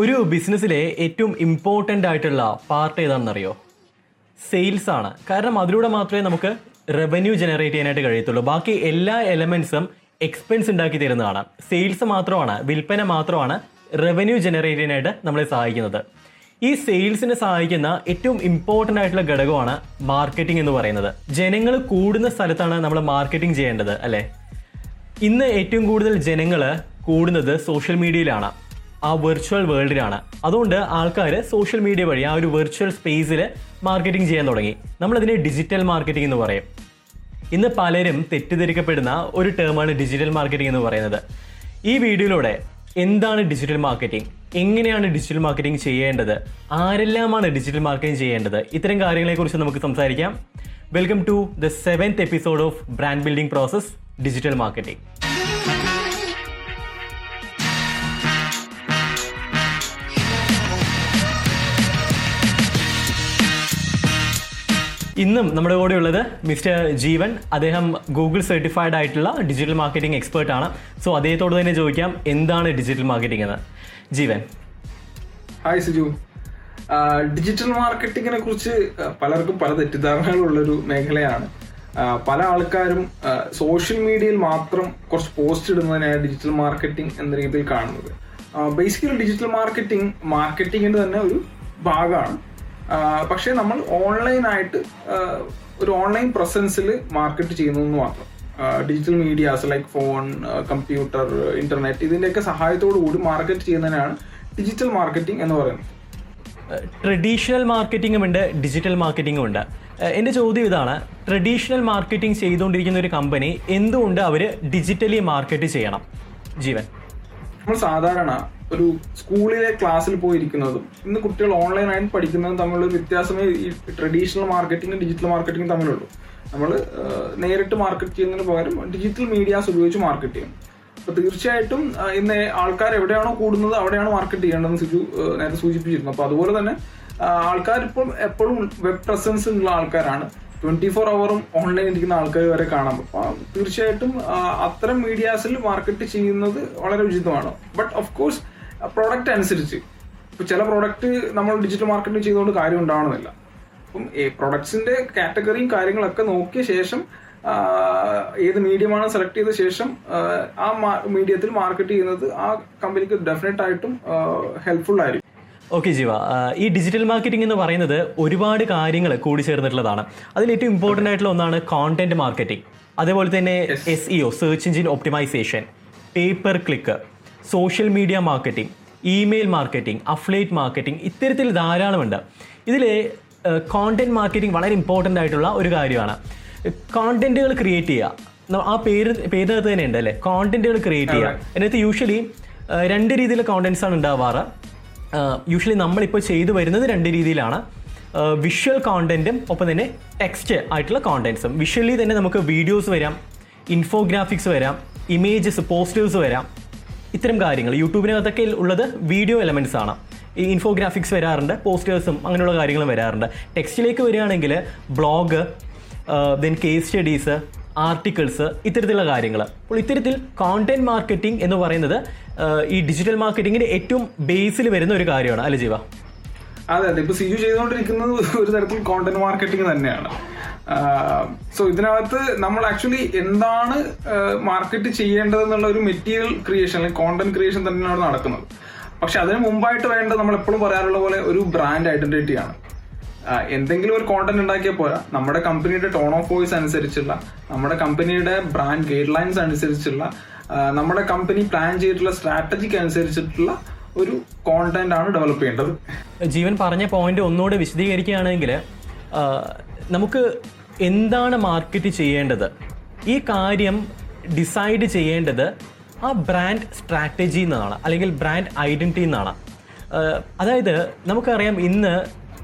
ഒരു ബിസിനസ്സിലെ ഏറ്റവും ഇമ്പോർട്ടന്റ് ആയിട്ടുള്ള പാർട്ട് ഏതാണെന്നറിയോ? സെയിൽസ് ആണ്. കാരണം അതിലൂടെ മാത്രമേ നമുക്ക് റവന്യൂ ജനറേറ്റ് ചെയ്യാനായിട്ട് കഴിയത്തുള്ളൂ. ബാക്കി എല്ലാ എലമെൻസും എക്സ്പെൻസ് ഉണ്ടാക്കി തരുന്നതാണ്. സെയിൽസ് മാത്രമാണ് വിൽപ്പന മാത്രമാണ് റവന്യൂ ജനറേറ്റ് ചെയ്യാനായിട്ട് നമ്മളെ സഹായിക്കുന്നത്. ഈ സെയിൽസിനെ സഹായിക്കുന്ന ഏറ്റവും ഇമ്പോർട്ടന്റ് ആയിട്ടുള്ള ഘടകമാണ് മാർക്കറ്റിംഗ് എന്ന് പറയുന്നത്. ജനങ്ങൾ കൂടുന്ന സ്ഥലത്താണ് നമ്മൾ മാർക്കറ്റിംഗ് ചെയ്യേണ്ടത് അല്ലേ? ഇന്ന് ഏറ്റവും കൂടുതൽ ജനങ്ങൾ കൂടുന്നത് സോഷ്യൽ മീഡിയയിലാണ് ആ വെർച്വൽ വേൾഡിലാണ് അതുകൊണ്ട് ആൾക്കാർ സോഷ്യൽ മീഡിയ വഴി ആ ഒരു വെർച്വൽ സ്പേസിൽ മാർക്കറ്റിംഗ് ചെയ്യാൻ തുടങ്ങി. നമ്മളതിനെ ഡിജിറ്റൽ മാർക്കറ്റിംഗ് എന്ന് പറയും. ഇന്ന് പലരും തെറ്റിദ്ധരിക്കപ്പെടുന്ന ഒരു ടേമാണ് ഡിജിറ്റൽ മാർക്കറ്റിംഗ് എന്ന് പറയുന്നത്. ഈ വീഡിയോയിലൂടെ എന്താണ് ഡിജിറ്റൽ മാർക്കറ്റിംഗ് എങ്ങനെയാണ് ഡിജിറ്റൽ മാർക്കറ്റിംഗ് ചെയ്യേണ്ടത്? ആരെല്ലാമാണ് ഡിജിറ്റൽ മാർക്കറ്റിംഗ് ചെയ്യേണ്ടത്? ഇത്തരം കാര്യങ്ങളെക്കുറിച്ച് നമുക്ക് സംസാരിക്കാം. Welcome to the seventh episode of brand building process digital marketing ഇന്നും നമ്മുടെ കൂടെ ഉള്ളത് മിസ്റ്റർ ജീവൻ. അദ്ദേഹം ഗൂഗിൾ സർട്ടിഫൈഡ് ആയിട്ടുള്ള ഡിജിറ്റൽ മാർക്കറ്റിംഗ് എക്സ്പേർട്ട് ആണ്. സോ അദ്ദേഹത്തോട് തന്നെ ചോദിക്കാം എന്താണ് ഡിജിറ്റൽ മാർക്കറ്റിംഗ് എന്ന്? ജീവൻ. ഹായ് സിജു. ഡിജിറ്റൽ മാർക്കറ്റിങ്ങിനെ കുറിച്ച് പലർക്കും പല തെറ്റിദ്ധാരണകളുള്ളൊരു മേഖലയാണ്. പല ആൾക്കാരും സോഷ്യൽ മീഡിയയിൽ മാത്രം കുറച്ച് പോസ്റ്റ് ഇടുന്നതിനാണ് ഡിജിറ്റൽ മാർക്കറ്റിംഗ് എന്ന രീതിയിൽ കാണുന്നത്. ബേസിക്കലി ഡിജിറ്റൽ മാർക്കറ്റിംഗ് മാർക്കറ്റിങ്ങിന്റെ തന്നെ ഒരു ഭാഗമാണ്. പക്ഷേ നമ്മൾ ഓൺലൈനായിട്ട് ഒരു ഓൺലൈൻ പ്രസൻസിൽ മാർക്കറ്റ് ചെയ്യുന്നു എന്ന് മാത്രം digital medias like phone computer internet ഇതിന്റെയൊക്കെ സഹായത്തോടു കൂടി മാർക്കറ്റ് ചെയ്യുന്നതിനാണ് ഡിജിറ്റൽ മാർക്കറ്റിംഗ് എന്ന് പറയുന്നത്. ട്രഡീഷണൽ മാർക്കറ്റിംഗും ഉണ്ട് ഡിജിറ്റൽ മാർക്കറ്റിംഗും ഉണ്ട്. എന്റെ എന്റെ ചോദ്യം ഇതാണ് ട്രഡീഷണൽ മാർക്കറ്റിംഗ് ചെയ്തുകൊണ്ടിരിക്കുന്ന ഒരു കമ്പനി എന്തുകൊണ്ട് അവർ ഡിജിറ്റലി മാർക്കറ്റ് ചെയ്യണം? ജീവൻ. നമ്മൾ സാധാരണ ഒരു സ്കൂളിലെ ക്ലാസ്സിൽ പോയിരിക്കുന്നതും ഇന്ന് കുട്ടികൾ ഓൺലൈനായിട്ട് പഠിക്കുന്നതും തമ്മിലുള്ള വ്യത്യാസമേ ഈ ട്രഡീഷണൽ മാർക്കറ്റിംഗും ഡിജിറ്റൽ മാർക്കറ്റിംഗും തമ്മിലുള്ളൂ. നമ്മൾ നേരിട്ട് മാർക്കറ്റ് ചെയ്യുന്നതിന് പകരം ഡിജിറ്റൽ മീഡിയാസ് ഉപയോഗിച്ച് മാർക്കറ്റ് ചെയ്യും. അപ്പൊ തീർച്ചയായിട്ടും ഇന്ന് ആൾക്കാർ എവിടെയാണോ കൂടുന്നത് അവിടെയാണ് മാർക്കറ്റ് ചെയ്യേണ്ടതെന്ന് സിജു നേരത്തെ സൂചിപ്പിച്ചിരുന്നു. അപ്പൊ അതുപോലെ തന്നെ ആൾക്കാർ ഇപ്പം എപ്പോഴും വെബ് പ്രസൻസ് ഉള്ള ആൾക്കാരാണ്. ട്വന്റി ഫോർ അവറും ഓൺലൈൻ ഇരിക്കുന്ന ആൾക്കാർ വരെ കാണാം. തീർച്ചയായിട്ടും അത്തരം മീഡിയാസിൽ മാർക്കറ്റ് ചെയ്യുന്നത് വളരെ ഉചിതമാണ്. ബട്ട് ഓഫ് കോഴ്സ് പ്രോഡക്റ്റ് അനുസരിച്ച്. ഇപ്പൊ ചില പ്രോഡക്റ്റ് നമ്മൾ ഡിജിറ്റൽ മാർക്കറ്റിംഗ് ചെയ്തുകൊണ്ട് കാര്യം ഉണ്ടാവണമെന്നില്ല. അപ്പം പ്രൊഡക്ട്സിന്റെ കാറ്റഗറിയും കാര്യങ്ങളൊക്കെ നോക്കിയ ശേഷം ഏത് മീഡിയമാണ് സെലക്ട് ചെയ്ത ശേഷം ആ, മീഡിയത്തിൽ മാർക്കറ്റ് ചെയ്യുന്നത് ആ കമ്പനിക്ക് ഡെഫിനറ്റ് ആയിട്ടും ഹെൽപ്ഫുൾ ആയിരിക്കും. ഓക്കെ ജീവ. ഈ ഡിജിറ്റൽ മാർക്കറ്റിംഗ് എന്ന് പറയുന്നത് ഒരുപാട് കാര്യങ്ങൾ കൂടി ചേർന്നിട്ടുള്ളതാണ്. അതിൽ ഏറ്റവും ഇമ്പോർട്ടന്റ് ആയിട്ടുള്ള ഒന്നാണ് കോണ്ടന്റ് മാർക്കറ്റിംഗ് അതേപോലെ തന്നെ S E O search engine optimisation pay per click social media marketing email marketing affiliate marketing ഇത്തരത്തിൽ ധാരാളമുണ്ട്. ഇതിൽ കോണ്ടന്റ് മാർക്കറ്റിംഗ് വളരെ ഇമ്പോർട്ടന്റ് ആയിട്ടുള്ള ഒരു കാര്യമാണ്. കോണ്ടന്റുകൾ ക്രിയേറ്റ് ചെയ്യുക. ആ പേര് പേരിനകത്ത് തന്നെ ഉണ്ട് അല്ലേ കോണ്ടന്റുകൾ ക്രിയേറ്റ് ചെയ്യുക അതിനകത്ത് യൂഷ്വലി രണ്ട് രീതിയിലുള്ള കോണ്ടൻസ് ആണ് ഉണ്ടാവാറ്. യൂഷ്വലി നമ്മളിപ്പോൾ ചെയ്തു വരുന്നത് രണ്ട് രീതിയിലാണ്. വിഷ്വൽ കോണ്ടന്റും ഒപ്പം തന്നെ ടെക്സ്റ്റ് ആയിട്ടുള്ള കോണ്ടൻസും വിഷ്വലി തന്നെ നമുക്ക് വീഡിയോസ് വരാം ഇൻഫോഗ്രാഫിക്സ് വരാം ഇമേജസ് പോസ്റ്റേഴ്സ് വരാം. ഇത്തരം കാര്യങ്ങൾ. യൂട്യൂബിനകത്തൊക്കെ ഉള്ളത് വീഡിയോ എലമെന്റ്സ് ആണ്. ഈ ഇൻഫോഗ്രാഫിക്സ് വരാറുണ്ട് പോസ്റ്റേഴ്സും അങ്ങനെയുള്ള കാര്യങ്ങളും വരാറുണ്ട്. ടെക്സ്റ്റിലേക്ക് വരികയാണെങ്കിൽ blog then case studies articles ഇത്തരത്തിലുള്ള കാര്യങ്ങൾ. അപ്പോൾ ഇത്തരത്തിൽ കോണ്ടന്റ് മാർക്കറ്റിംഗ് എന്ന് പറയുന്നത് ഈ ഡിജിറ്റൽ മാർക്കറ്റിംഗിന്റെ ഏറ്റവും ബേസിൽ വരുന്ന ഒരു കാര്യമാണ്. അല്ലേ ജീവ? അതെ അതെ. ഇപ്പൊ സിജു ചെയ്തുകൊണ്ടിരിക്കുന്നത് ഒരു തരത്തിൽ കോണ്ടന്റ് മാർക്കറ്റിംഗ് തന്നെയാണ്. സോ ഇതിനകത്ത് നമ്മൾ ആക്ച്വലി എന്താണ് മാർക്കറ്റ് ചെയ്യേണ്ടത് എന്നുള്ള ഒരു മെറ്റീരിയൽ ക്രിയേഷൻ അല്ലെങ്കിൽ കോണ്ടന്റ് ക്രിയേഷൻ തന്നെയാണ് നടക്കുന്നത്. പക്ഷെ അതിന് മുമ്പായിട്ട് വേണ്ട നമ്മൾ എപ്പോഴും പറയാറുള്ള പോലെ ഒരു ബ്രാൻഡ് ഐഡന്റിറ്റി ആണ്. എന്തെങ്കിലും ഒരു കോണ്ടന്റ് ഉണ്ടാക്കിയ പോരാ. നമ്മുടെ കമ്പനിയുടെ ടോൺ ഓഫ് വോയിസ് അനുസരിച്ചുള്ള നമ്മുടെ കമ്പനിയുടെ ബ്രാൻഡ് ഗൈഡ് ലൈൻസ് അനുസരിച്ചുള്ള നമ്മുടെ കമ്പനി പ്ലാൻ ചെയ്തിട്ടുള്ള സ്ട്രാറ്റജിക്ക് അനുസരിച്ചിട്ടുള്ള ഒരു കോണ്ടന്റ് ആണ് ഡെവലപ്പ് ചെയ്യേണ്ടത്. ജീവൻ പറഞ്ഞ പോയിന്റ് ഒന്നുകൂടെ വിശദീകരിക്കുകയാണെങ്കിൽ നമുക്ക് എന്താണ് മാർക്കറ്റ് ചെയ്യേണ്ടത്? ഈ കാര്യം ഡിസൈഡ് ചെയ്യേണ്ടത് ആ ബ്രാൻഡ് സ്ട്രാറ്റജി എന്നാണ് അല്ലെങ്കിൽ ബ്രാൻഡ് ഐഡന്റിറ്റി എന്നാണ് അതായത് നമുക്കറിയാം ഇന്ന്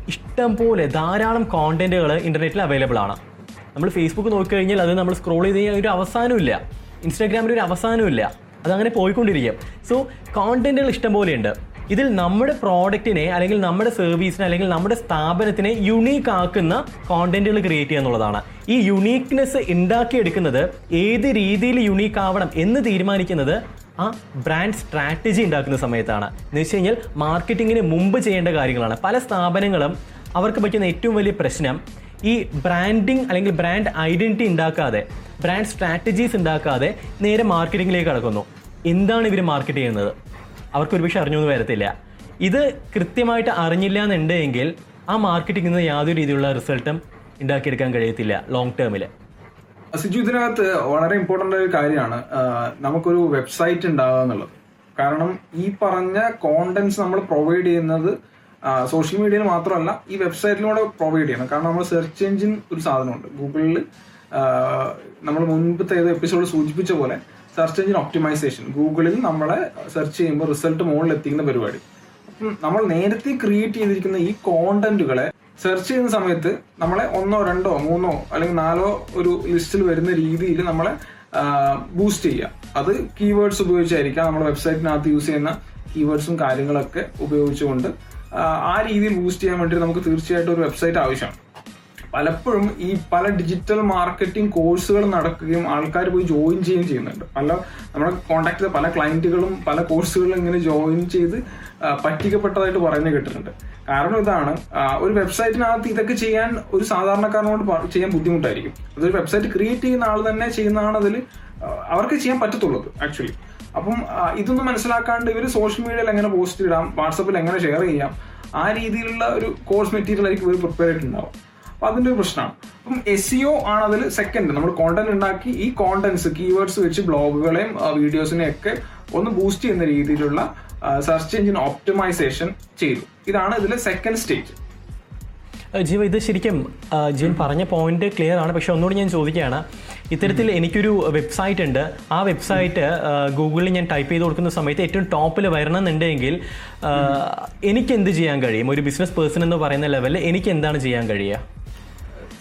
ഇഷ്ടം പോലെ ധാരാളം കോണ്ടന്റുകൾ ഇന്റർനെറ്റിൽ അവൈലബിൾ ആണ്. നമ്മൾ ഫേസ്ബുക്ക് നോക്കിക്കഴിഞ്ഞാൽ അത് നമ്മൾ സ്ക്രോൾ ചെയ്ത് കഴിഞ്ഞാൽ ഒരു അവസാനമില്ല ഇൻസ്റ്റാഗ്രാമിൽ ഒരു അവസാനമില്ല അതങ്ങനെ പോയിക്കൊണ്ടിരിക്കും. സോ കോണ്ടന്റുകൾ ഇഷ്ടം പോലെയുണ്ട് ഇതിൽ നമ്മുടെ പ്രോഡക്റ്റിനെ അല്ലെങ്കിൽ നമ്മുടെ സർവീസിനെ അല്ലെങ്കിൽ നമ്മുടെ സ്ഥാപനത്തിനെ യുണീക്ക് ആക്കുന്ന കോണ്ടന്റുകൾ ക്രിയേറ്റ് ചെയ്യുക എന്നുള്ളതാണ്. ഈ യുണീക്നെസ് ഉണ്ടാക്കിയെടുക്കുന്നത് ഏത് രീതിയിൽ യുണീക്ക് ആവണം എന്ന് തീരുമാനിക്കുന്നത് ആ ബ്രാൻഡ് സ്ട്രാറ്റജി ഉണ്ടാക്കുന്ന സമയത്താണ്. എന്ന് വെച്ച് കഴിഞ്ഞാൽ മാർക്കറ്റിങ്ങിന് മുമ്പ് ചെയ്യേണ്ട കാര്യങ്ങളാണ്. പല സ്ഥാപനങ്ങളും അവർക്ക് പറ്റുന്ന ഏറ്റവും വലിയ പ്രശ്നം ഈ ബ്രാൻഡിങ് അല്ലെങ്കിൽ ബ്രാൻഡ് ഐഡന്റിറ്റി ഉണ്ടാക്കാതെ ബ്രാൻഡ് സ്ട്രാറ്റജീസ് ഉണ്ടാക്കാതെ നേരെ മാർക്കറ്റിങ്ങിലേക്ക് കടക്കുന്നു. എന്താണ് ഇവർ മാർക്കറ്റ് ചെയ്യുന്നത്? അവർക്ക് ഒരുപക്ഷെ അറിഞ്ഞൊന്നും വരത്തില്ല. ഇത് കൃത്യമായിട്ട് അറിഞ്ഞില്ല എന്നുണ്ടെങ്കിൽ ആ മാർക്കറ്റിംഗിൽ നിന്ന് യാതൊരു രീതിയിലുള്ള റിസൾട്ടും ഉണ്ടാക്കിയെടുക്കാൻ കഴിയത്തില്ല ലോങ് ടേമിൽ സിജു ഇതിനകത്ത് വളരെ ഇമ്പോർട്ടന്റ് ഒരു കാര്യമാണ്. നമുക്കൊരു വെബ്സൈറ്റ് ഉണ്ടാവുക എന്നുള്ളത്. കാരണം ഈ പറഞ്ഞ കോണ്ടന്റ്സ് നമ്മൾ പ്രൊവൈഡ് ചെയ്യുന്നത് സോഷ്യൽ മീഡിയയിൽ മാത്രമല്ല ഈ വെബ്സൈറ്റിലൂടെ പ്രൊവൈഡ് ചെയ്യണം. കാരണം നമ്മൾ സെർച്ച് എഞ്ചിൻ ഒരു സാധനമുണ്ട്. ഗൂഗിളിൽ നമ്മൾ മുൻപത്തെ ഏത് എപ്പിസോഡ് സൂചിപ്പിച്ച പോലെ സെർച്ച് എഞ്ചിൻ ഒപ്റ്റിമൈസേഷൻ ഗൂഗിളിൽ നമ്മളെ സെർച്ച് ചെയ്യുമ്പോൾ റിസൾട്ട് മുകളിൽ എത്തിക്കുന്ന പരിപാടി. അപ്പം നമ്മൾ നേരത്തെ ക്രിയേറ്റ് ചെയ്തിരിക്കുന്ന ഈ കോണ്ടന്റുകളെ സെർച്ച് ചെയ്യുന്ന സമയത്ത് നമ്മളെ ഒന്നോ രണ്ടോ മൂന്നോ അല്ലെങ്കിൽ നാലോ ഒരു ലിസ്റ്റിൽ വരുന്ന രീതിയിൽ നമ്മളെ ബൂസ്റ്റ് ചെയ്യുക. അത് കീവേഡ്സ് ഉപയോഗിച്ചായിരിക്കാം നമ്മുടെ വെബ്സൈറ്റിനകത്ത് യൂസ് ചെയ്യുന്ന കീവേഡ്സും കാര്യങ്ങളൊക്കെ ഉപയോഗിച്ചുകൊണ്ട് ആ രീതിയിൽ ബൂസ്റ്റ് ചെയ്യാൻ വേണ്ടി നമുക്ക് തീർച്ചയായിട്ടും ഒരു വെബ്സൈറ്റ് ആവശ്യമാണ്. പലപ്പോഴും ഈ പല ഡിജിറ്റൽ മാർക്കറ്റിംഗ് കോഴ്സുകൾ നടക്കുകയും ആൾക്കാർ പോയി ജോയിൻ ചെയ്യുകയും ചെയ്യുന്നുണ്ട്. പല നമ്മുടെ കോണ്ടാക്ട് പല ക്ലയന്റുകളും പല കോഴ്സുകളും ഇങ്ങനെ ജോയിൻ ചെയ്ത് പറ്റിക്കപ്പെട്ടതായിട്ട് പറയുന്നത് കേട്ടിട്ടുണ്ട്. കാരണം ഇതാണ് ഒരു വെബ്സൈറ്റിനകത്ത് ഇതൊക്കെ ചെയ്യാൻ ഒരു സാധാരണക്കാരനോട് ചെയ്യാൻ ബുദ്ധിമുട്ടായിരിക്കും. അതൊരു വെബ്സൈറ്റ് ക്രിയേറ്റ് ചെയ്യുന്ന ആൾ തന്നെ ചെയ്യുന്നതാണ് അതിൽ അവർക്ക് ചെയ്യാൻ പറ്റത്തുള്ളത് ആക്ച്വലി അപ്പം ഇതൊന്നും മനസ്സിലാക്കാണ്ട് ഇവർ സോഷ്യൽ മീഡിയയിൽ എങ്ങനെ പോസ്റ്റ് ഇടാം വാട്സപ്പിൽ എങ്ങനെ ഷെയർ ചെയ്യാം ആ രീതിയിലുള്ള ഒരു കോഴ്സ് മെറ്റീരിയൽ ആയിരിക്കും ഇവർ പ്രിപ്പയർ ചെയ്തിട്ടുണ്ടാവും അപ്പൊ അതിന്റെ ഒരു പ്രശ്നമാണ് അപ്പം എസ് സിഒ ആണ് അതിൽ സെക്കൻഡ് നമ്മൾ കോണ്ടന്റ് ഉണ്ടാക്കി ഈ കോണ്ടന്റ്സ് കീവേഡ്സ് വെച്ച് ബ്ലോഗുകളെയും വീഡിയോസിനെയും ഒക്കെ ഒന്ന് ബൂസ്റ്റ് ചെയ്യുന്ന രീതിയിലുള്ള സെർച്ച് എഞ്ചിൻ ഓപ്റ്റിമൈസേഷൻ ചെയ്തു. ഇതാണ് ഇതിലെ സെക്കൻഡ് സ്റ്റേജ് ജീവ ഇത് ശരിക്കും ജീവൻ പറഞ്ഞ പോയിന്റ് ക്ലിയർ ആണ്. പക്ഷെ ഒന്നുകൂടി ഞാൻ ചോദിക്കുകയാണ്. ഇത്തരത്തിൽ എനിക്കൊരു വെബ്സൈറ്റ് ഉണ്ട്. ആ വെബ്സൈറ്റ് ഗൂഗിളിൽ ഞാൻ ടൈപ്പ് ചെയ്ത് കൊടുക്കുന്ന സമയത്ത് ഏറ്റവും ടോപ്പിൽ വരണമെന്നുണ്ടെങ്കിൽ എനിക്ക് എന്ത് ചെയ്യാൻ കഴിയും? ഒരു ബിസിനസ് പേഴ്സൺ എന്ന് പറയുന്ന ലെവലിൽ എനിക്ക് എന്താണ് ചെയ്യാൻ കഴിയുക?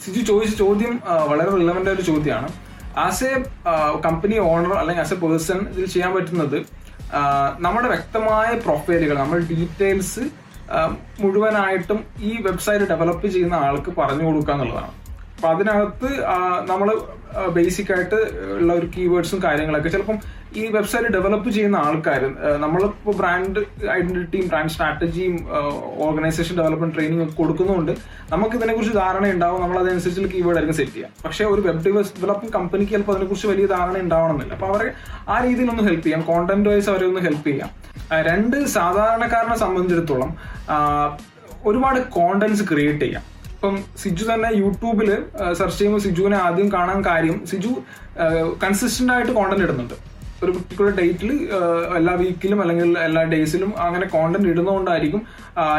സിജു ചോദിച്ച ചോദ്യം വളരെ റിലവന്റ് ഒരു ചോദ്യമാണ്. ആസ് എ കമ്പനി ഓണർ അല്ലെങ്കിൽ ആസ് എ പേഴ്സൺ ഇതിൽ ചെയ്യാൻ പറ്റുന്നത് നമ്മുടെ വ്യക്തമായ പ്രൊഫൈലുകൾ നമ്മുടെ ഡീറ്റെയിൽസ് മുഴുവനായിട്ടും ഈ വെബ്സൈറ്റ് ഡെവലപ്പ് ചെയ്യുന്ന ആൾക്ക് പറഞ്ഞു കൊടുക്കുക എന്നുള്ളതാണ്. അപ്പൊ അതിനകത്ത് നമ്മൾ ബേസിക് ആയിട്ട് ഉള്ള ഒരു കീവേഡ്സും കാര്യങ്ങളൊക്കെ ചിലപ്പം ഈ വെബ്സൈറ്റ് ഡെവലപ്പ് ചെയ്യുന്ന ആൾക്കാർ നമ്മളിപ്പോൾ ബ്രാൻഡ് ഐഡന്റിറ്റിയും ബ്രാൻഡ് സ്ട്രാറ്റജിയും ഓർഗനൈസേഷൻ ഡെവലപ്മെന്റ് ട്രെയിനിങ് ഒക്കെ കൊടുക്കുന്നതുകൊണ്ട് നമുക്ക് ഇതിനെക്കുറിച്ച് ധാരണ ഉണ്ടാവും. നമ്മൾ അതനുസരിച്ച് കീവേഡ് ആയിരിക്കും സെറ്റ് ചെയ്യാം പക്ഷേ ഒരു വെബ് ഡെവലപ്പിംഗ് കമ്പനിക്ക് ചിലപ്പോൾ അതിനെക്കുറിച്ച് വലിയ ധാരണ ഉണ്ടാവണമെന്നില്ല. അപ്പോൾ അവരെ ആ രീതിയിൽ ഒന്ന് ഹെൽപ്പ് ചെയ്യാം. കോണ്ടന്റ് വൈസ് അവരെ ഒന്ന് ഹെൽപ്പ് ചെയ്യാം. രണ്ട് സാധാരണക്കാരനെ സംബന്ധിച്ചിടത്തോളം ഒരുപാട് കോണ്ടന്റ്സ് ക്രിയേറ്റ് ചെയ്യാം. ഇപ്പം സിജു തന്നെ യൂട്യൂബിൽ സെർച്ച് ചെയ്യുമ്പോൾ സിജുവിനെ ആദ്യം കാണാൻ കാര്യം സിജു കൺസിസ്റ്റന്റ് ആയിട്ട് കോണ്ടന്റ് ഇടുന്നുണ്ട്. ഒരു പർട്ടിക്കുലർ ഡേറ്റിൽ എല്ലാ വീക്കിലും അല്ലെങ്കിൽ എല്ലാ ഡേയ്സിലും അങ്ങനെ കോണ്ടന്റ് ഇടുന്നതുകൊണ്ടായിരിക്കും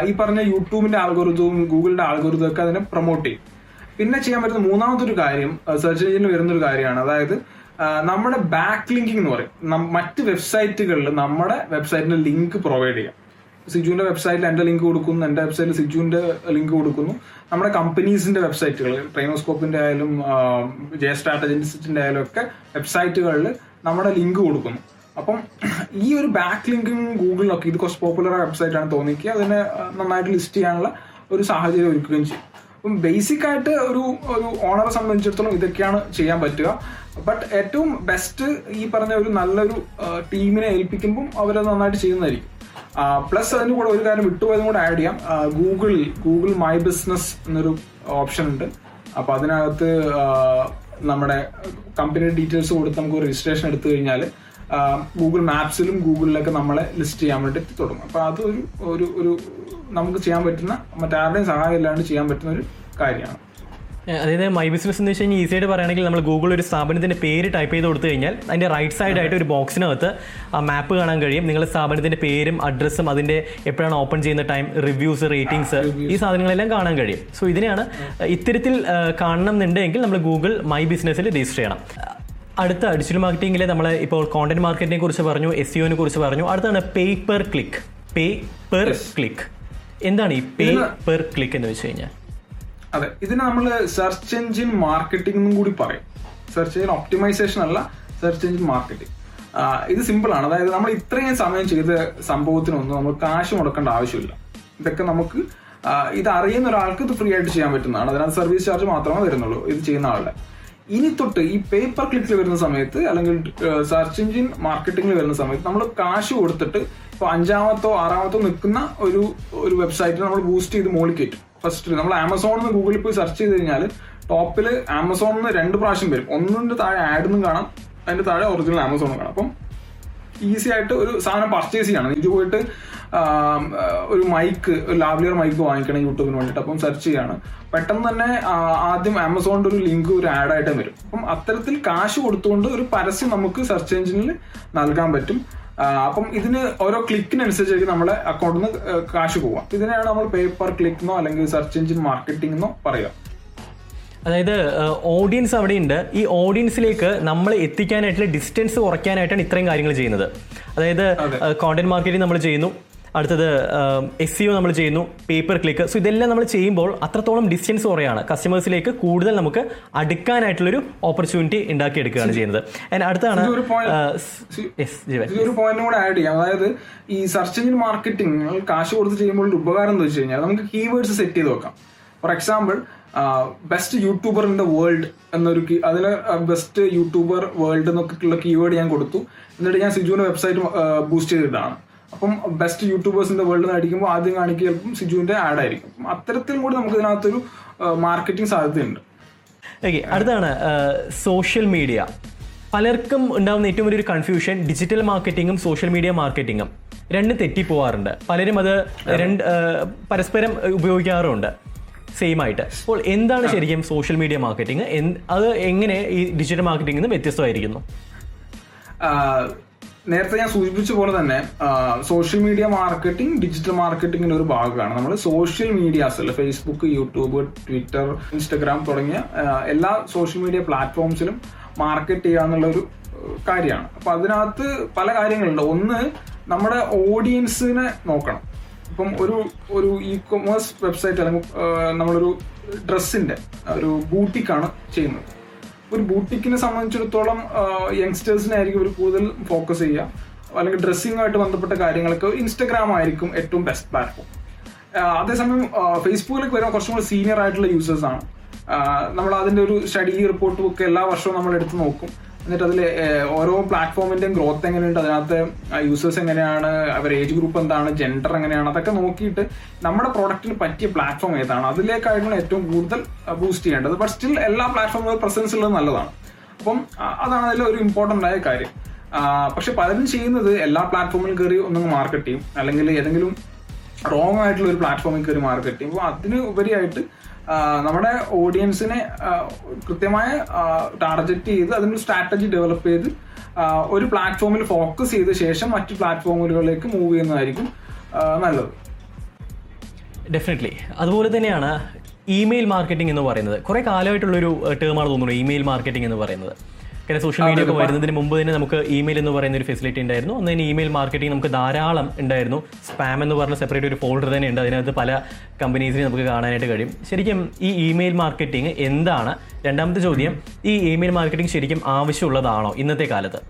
ഈ പറഞ്ഞ യൂട്യൂബിന്റെ ആൽഗോറിതവും ഗൂഗിളിന്റെ ആൽഗോറിതവും ഒക്കെ അതിനെ പ്രൊമോട്ട് ചെയ്യും. പിന്നെ ചെയ്യാൻ പറ്റുന്ന മൂന്നാമത്തെ ഒരു കാര്യം സെർച്ച് എഞ്ചിനിൽ വരുന്ന ഒരു കാര്യമാണ്. അതായത് നമ്മുടെ ബാക്ക് ലിങ്കിങ് എന്ന് പറയും. മറ്റ് വെബ്സൈറ്റുകളിൽ നമ്മുടെ വെബ്സൈറ്റിന്റെ ലിങ്ക് പ്രൊവൈഡ് ചെയ്യാം. സിജുവിന്റെ വെബ്സൈറ്റിൽ എന്റെ ലിങ്ക് കൊടുക്കുന്നു എന്റെ വെബ്സൈറ്റിൽ സിജുവിന്റെ ലിങ്ക് കൊടുക്കുന്നു. നമ്മുടെ കമ്പനീസിന്റെ വെബ്സൈറ്റുകൾ ട്രെയിനോസ്കോപ്പിന്റെ ആയാലും ജെ സ്ട്രാറ്റജിസ്റ്റിന്റെ ആയാലും ഒക്കെ വെബ്സൈറ്റുകളിൽ നമ്മുടെ ലിങ്ക് കൊടുക്കുന്നു. അപ്പം ഈ ഒരു ബാക്ക് ലിങ്കിങ് ഗൂഗിളിലൊക്കെ ഇത് കുറച്ച് പോപ്പുലർ വെബ്സൈറ്റ് ആണ് തോന്നിക്കുക. അതിനെ നന്നായിട്ട് ലിസ്റ്റ് ചെയ്യാനുള്ള ഒരു സാഹചര്യം ഒരുക്കുകയും ചെയ്യും. അപ്പം ബേസിക് ആയിട്ട് ഒരു ഒരു ഓണറെ സംബന്ധിച്ചിടത്തോളം ഇതൊക്കെയാണ് ചെയ്യാൻ പറ്റുക. ബട്ട് ഏറ്റവും ബെസ്റ്റ് ഈ പറഞ്ഞ ഒരു നല്ലൊരു ടീമിനെ ഏൽപ്പിക്കുമ്പം അവരത് നന്നായിട്ട് ചെയ്യുന്നതായിരിക്കും. പ്ലസ് അതിന് കൂടെ ഒരു കാര്യം വിട്ടുപോയതും കൂടെ ആഡ് ചെയ്യാം. ഗൂഗിളിൽ ഗൂഗിൾ മൈ ബിസിനസ് എന്നൊരു ഓപ്ഷൻ ഉണ്ട്. അപ്പൊ അതിനകത്ത് നമ്മുടെ കമ്പനി ഡീറ്റെയിൽസ് കൊടുത്ത് നമുക്ക് രജിസ്ട്രേഷൻ എടുത്തു കഴിഞ്ഞാൽ ഗൂഗിൾ മാപ്സിലും ഗൂഗിളിലൊക്കെ നമ്മളെ ലിസ്റ്റ് ചെയ്യാൻ വേണ്ടി തുടങ്ങും. അപ്പൊ അതൊരു ഒരു ഒരു നമുക്ക് ചെയ്യാൻ പറ്റുന്ന മറ്റാരുടെയും സഹായം ഇല്ലാണ്ട് ചെയ്യാൻ പറ്റുന്ന ഒരു കാര്യമാണ്. അതായത് മൈ ബിസിനസ് എന്ന് വെച്ച് കഴിഞ്ഞാൽ ഈസി ആയിട്ട് പറയുകയാണെങ്കിൽ നമ്മൾ ഗൂഗിൾ ഒരു സ്ഥാപനത്തിന്റെ പേര് ടൈപ്പ് ചെയ്ത് കൊടുത്തു കഴിഞ്ഞാൽ അതിന്റെ റൈറ്റ് സൈഡ് ആയിട്ട് ഒരു ബോക്സിനകത്ത് ആ മാപ്പ് കാണാൻ കഴിയും. നിങ്ങൾ സ്ഥാപനത്തിന്റെ പേരും അഡ്രസ്സും അതിന്റെ എപ്പോഴാണ് ഓപ്പൺ ചെയ്യുന്ന ടൈം റിവ്യൂസ് റേറ്റിംഗ്സ് ഈ സാധനങ്ങളെല്ലാം കാണാൻ കഴിയും. സോ ഇതിനെയാണ് ഇത്തരത്തിൽ കാണണം എന്നുണ്ടെങ്കിൽ നമ്മൾ ഗൂഗിൾ മൈ ബിസിനസ്സിൽ രജിസ്റ്റർ ചെയ്യണം. അടുത്ത ഡിജിറ്റൽ മാർക്കറ്റിംഗിൽ നമ്മൾ ഇപ്പോൾ കോണ്ടന്റ് മാർക്കറ്റിനെ കുറിച്ച് പറഞ്ഞു എസ് സിഒനെ കുറിച്ച് പറഞ്ഞു. അടുത്താണ് pay per click pay per click എന്താണ് ഈ പേ പെർ ക്ലിക്ക് എന്ന് വെച്ച് കഴിഞ്ഞാൽ? അതെ ഇതിന് നമ്മൾ സെർച്ച് എഞ്ചിൻ മാർക്കറ്റിംഗ് എന്നും കൂടി പറയും. സെർച്ച് എഞ്ചിൻ ഒപ്റ്റിമൈസേഷൻ അല്ല സെർച്ച് എഞ്ചിൻ മാർക്കറ്റിംഗ് ഇത് സിമ്പിൾ ആണ്. അതായത് നമ്മൾ ഇത്രയും സമയം ചെയ്ത സംഭവത്തിനൊന്നും നമ്മൾ കാശ് മുടക്കേണ്ട ആവശ്യമില്ല. ഇതൊക്കെ നമുക്ക് ഇത് അറിയുന്ന ഒരാൾക്ക് ഇത് ഫ്രീ ആയിട്ട് ചെയ്യാൻ പറ്റുന്നതാണ്. അതിനകത്ത് സർവീസ് ചാർജ് മാത്രമേ വരുന്നുള്ളൂ ഇത് ചെയ്യുന്ന ആളുടെ. ഇനി തൊട്ട് ഈ പേപ്പർ ക്ലിക്കിൽ വരുന്ന സമയത്ത് അല്ലെങ്കിൽ സെർച്ച് എഞ്ചിൻ മാർക്കറ്റിംഗിൽ വരുന്ന സമയത്ത് നമ്മൾ കാശ് കൊടുത്തിട്ട് ഇപ്പൊ അഞ്ചാമത്തോ ആറാമത്തോ നിൽക്കുന്ന ഒരു ഒരു വെബ്സൈറ്റ് നമ്മൾ ബൂസ്റ്റ് ചെയ്ത് മോളിൽ ഫസ്റ്റ് നമ്മൾ ആമസോണിൽ നിന്ന് ഗൂഗിളിൽ പോയി സെർച്ച് ചെയ്ത് കഴിഞ്ഞാൽ ടോപ്പിൽ ആമസോണിൽ നിന്ന് രണ്ട് പ്രാവശ്യം വരും. ഒന്നിന്റെ താഴെ ആഡ് നിന്നും കാണാം അതിന്റെ താഴെ ഒറിജിനൽ ആമസോണും കാണാം. അപ്പം ഈസി ആയിട്ട് ഒരു സാധനം പർച്ചേസ് ചെയ്യണം. ഇത് പോയിട്ട് ഒരു മൈക്ക് ഒരു ലാവ്ലിയർ മൈക്ക് വാങ്ങിക്കണം യൂട്യൂബിന് വേണ്ടിയിട്ട് അപ്പം സെർച്ച് ചെയ്യാണ്. പെട്ടെന്ന് തന്നെ ആദ്യം ആമസോണിന്റെ ഒരു ലിങ്ക് ഒരു ആഡ് ആയിട്ട് വരും. അപ്പം അത്തരത്തിൽ കാശ് കൊടുത്തുകൊണ്ട് ഒരു പരസ്യം നമുക്ക് സെർച്ച് എഞ്ചിനിൽ നൽകാൻ പറ്റും. അപ്പം ഇതിന് ഓരോ ക്ലിക്കിനനുസരിച്ചായിരിക്കും നമ്മുടെ അക്കൗണ്ടിൽ നിന്ന് കാശ് പോവാം ഇതിനെയാണ് നമ്മൾ പേപ്പർ ക്ലിക്ക് എന്നോ അല്ലെങ്കിൽ സെർച്ച് എഞ്ചിൻ മാർക്കറ്റിംഗ് എന്നോ പറയുക. അതായത് ഓഡിയൻസ് അവിടെയുണ്ട്. ഈ ഓഡിയൻസിലേക്ക് നമ്മൾ എത്തിക്കാനായിട്ടുള്ള ഡിസ്റ്റൻസ് കുറയ്ക്കാനായിട്ടാണ് ഇത്രയും കാര്യങ്ങൾ ചെയ്യുന്നത്. അതായത് കോണ്ടന്റ് മാർക്കറ്റിംഗ് നമ്മൾ ചെയ്യുന്നു. അടുത്തത് എസ് സിഒ നമ്മൾ ചെയ്യുന്നു പേപ്പർ ക്ലിക്ക് സോ ഇതെല്ലാം നമ്മൾ ചെയ്യുമ്പോൾ അത്രത്തോളം ഡിസ്റ്റൻസ് കുറയാണ്. കസ്റ്റമേഴ്സിലേക്ക് കൂടുതൽ നമുക്ക് അടുക്കാനായിട്ടുള്ളൊരു ഓപ്പർച്യൂണിറ്റി ഉണ്ടാക്കിയെടുക്കുകയാണ് ചെയ്യുന്നത്. ആൻഡ് അടുത്താണ് ഒരു പോയിന്റ് കൂടെ ആഡ് ചെയ്യാം. അതായത് ഈ സെർച്ച് എഞ്ചിൻ മാർക്കറ്റിംഗ് കാശ് കൊടുത്ത് ചെയ്യുമ്പോൾ ഒരു ഉപകാരം എന്ന് വെച്ച് കഴിഞ്ഞാൽ നമുക്ക് കീവേഡ്സ് സെറ്റ് ചെയ്ത് വെക്കാം. For example best YouTuber in the world എന്നൊരു അതിൽ ബെസ്റ്റ് യൂട്യൂബർ വേൾഡ് എന്നൊക്കെയുള്ള കീവേഡ് ഞാൻ കൊടുത്തു. എന്നിട്ട് ഞാൻ സിജുവിന്റെ വെബ്സൈറ്റ് ബൂസ്റ്റ് ചെയ്തിട്ടാണ് അപ്പം best YouTubers in the world എന്ന് അടിക്കുമ്പോൾ ആദ്യം കാണിക്കുക ചിലപ്പം സിജുവിന്റെ ആഡ് ആയിരിക്കും. അപ്പം അത്തരത്തിൽ കൂടി നമുക്ക് ഇതിനകത്തൊരു മാർക്കറ്റിംഗ് സാധ്യതയുണ്ട്. ഓക്കെ അടുത്താണ് സോഷ്യൽ മീഡിയ പലർക്കും ഉണ്ടാകുന്ന ഏറ്റവും വലിയൊരു കൺഫ്യൂഷൻ ഡിജിറ്റൽ മാർക്കറ്റിങ്ങും സോഷ്യൽ മീഡിയ മാർക്കറ്റിങ്ങും രണ്ടും തെറ്റിപ്പോവാറുണ്ട്. പലരും അത് രണ്ട് പരസ്പരം ഉപയോഗിക്കാറുമുണ്ട്. സെയിം ആയിട്ട്. അപ്പോൾ എന്താണ് ശരിക്കും സോഷ്യൽ മീഡിയ മാർക്കറ്റിംഗ് അത് എങ്ങനെ ഈ ഡിജിറ്റൽ മാർക്കറ്റിംഗിൽ നിന്ന് വ്യത്യസ്തമായിരിക്കുന്നു നേരത്തെ ഞാൻ സൂചിപ്പിച്ച പോലെ തന്നെ സോഷ്യൽ മീഡിയ മാർക്കറ്റിംഗ് ഡിജിറ്റൽ മാർക്കറ്റിംഗിന്റെ ഒരു ഭാഗമാണ്. നമ്മൾ സോഷ്യൽ മീഡിയാസ് അല്ലെ ഫേസ്ബുക്ക് യൂട്യൂബ് ട്വിറ്റർ ഇൻസ്റ്റഗ്രാം തുടങ്ങിയ എല്ലാ സോഷ്യൽ മീഡിയ പ്ലാറ്റ്ഫോംസിലും മാർക്കറ്റ് ചെയ്യാന്നുള്ള ഒരു കാര്യമാണ്. അപ്പൊ അതിനകത്ത് പല കാര്യങ്ങളുണ്ട്. ഒന്ന് നമ്മുടെ ഓഡിയൻസിനെ നോക്കണം. ഇപ്പം ഒരു ഒരു ഇ കൊമേഴ്സ് വെബ്സൈറ്റ് അല്ലെങ്കിൽ നമ്മളൊരു ഡ്രസ്സിന്റെ ഒരു ബൂട്ടിക്കാണ് ചെയ്യുന്നത്. ഒരു ബൂട്ടിക്കിനെ സംബന്ധിച്ചിടത്തോളം യങ്സ്റ്റേഴ്സിനായിരിക്കും ഒരു കൂടുതൽ ഫോക്കസ് ചെയ്യുക. അല്ലെങ്കിൽ ഡ്രസ്സിങ്ങുമായിട്ട് ബന്ധപ്പെട്ട കാര്യങ്ങൾക്ക് ഇൻസ്റ്റഗ്രാം ആയിരിക്കും ഏറ്റവും ബെസ്റ്റ് പ്ലാറ്റ്ഫോം അതേസമയം ഫേസ്ബുക്കിലേക്ക് വരുന്ന കുറച്ചും കൂടി സീനിയർ ആയിട്ടുള്ള യൂസേഴ്സ് ആണ്. നമ്മൾ അതിന്റെ ഒരു സ്റ്റഡി റിപ്പോർട്ടും ഒക്കെ എല്ലാ വർഷവും നമ്മൾ എടുത്ത് നോക്കും. എന്നിട്ട് അതിൽ ഓരോ പ്ലാറ്റ്ഫോമിന്റെയും ഗ്രോത്ത് എങ്ങനെയുണ്ട്? അതിനകത്ത് യൂസേഴ്സ് എങ്ങനെയാണ്? അവർ ഏജ് ഗ്രൂപ്പ് എന്താണ്? ജെൻഡർ എങ്ങനെയാണ്? അതൊക്കെ നോക്കിയിട്ട് നമ്മുടെ പ്രോഡക്റ്റിന് പറ്റിയ പ്ലാറ്റ്ഫോം ഏതാണ്? അതിലേക്കായിരുന്നു ഏറ്റവും കൂടുതൽ ബൂസ്റ്റ് ചെയ്യേണ്ടത്. ബട്ട് സ്റ്റിൽ എല്ലാ പ്ലാറ്റ്ഫോമിലും പ്രസൻസ് ഉള്ളത് നല്ലതാണ്. അപ്പം അതാണ് അതിൽ ഒരു ഇമ്പോർട്ടന്റ് ആയ കാര്യം. പക്ഷെ പലരും ചെയ്യുന്നത് എല്ലാ പ്ലാറ്റ്ഫോമിലും കയറി ഒന്നും മാർക്കറ്റ് ചെയ്യും. അല്ലെങ്കിൽ ഏതെങ്കിലും റോങ് ആയിട്ടുള്ള ഒരു പ്ലാറ്റ്ഫോമിൽ കയറി മാർക്കറ്റ് ചെയ്യും. അപ്പോൾ അതിന് ഉപരിയായിട്ട് നമ്മുടെ ഓഡിയൻസിനെ കൃത്യമായ ടാർഗറ്റ് ചെയ്ത് അതിനൊരു സ്ട്രാറ്റജി ഡെവലപ്പ് ചെയ്ത് ഒരു പ്ലാറ്റ്ഫോമിൽ ഫോക്കസ് ചെയ്ത ശേഷം മറ്റു പ്ലാറ്റ്ഫോമുകളിലേക്ക് മൂവ് ചെയ്യുന്നതായിരിക്കും നല്ലത്. ഡെഫിനറ്റ്ലി അതുപോലെ തന്നെയാണ് ഇമെയിൽ മാർക്കറ്റിംഗ് എന്ന് പറയുന്നത്. കുറെ കാലമായിട്ടുള്ളൊരു ടേമാണ് തോന്നുന്നു ഇമെയിൽ മാർക്കറ്റിംഗ് എന്ന് പറയുന്നത്. കാരണം സോഷ്യൽ മീഡിയ ഒക്കെ വരുന്നതിന് മുമ്പ് തന്നെ നമുക്ക് ഇമെയിൽ എന്ന് പറയുന്ന ഒരു ഫെസിലിറ്റി ഉണ്ടായിരുന്നു. അന്ന് തന്നെ ഇമെയിൽ മാർക്കറ്റിംഗ് നമുക്ക് ധാരാളം ഉണ്ടായിരുന്നു. സ്പാം എന്ന് പറഞ്ഞ സെപ്പറേറ്റ് ഒരു ഫോൾഡർ തന്നെ ഉണ്ട്. അതിനകത്ത് പല കമ്പനീസിനെ നമുക്ക് കാണാനായിട്ട് കഴിയും. ശരിക്കും ഈ ഇമെയിൽ മാർക്കറ്റിംഗ് എന്താണ്? രണ്ടാമത്തെ ചോദ്യം ഈ ഇമെയിൽ മാർക്കറ്റിംഗ് ശരിക്കും ആവശ്യമുള്ളതാണോ ഇന്നത്തെ കാലത്ത്?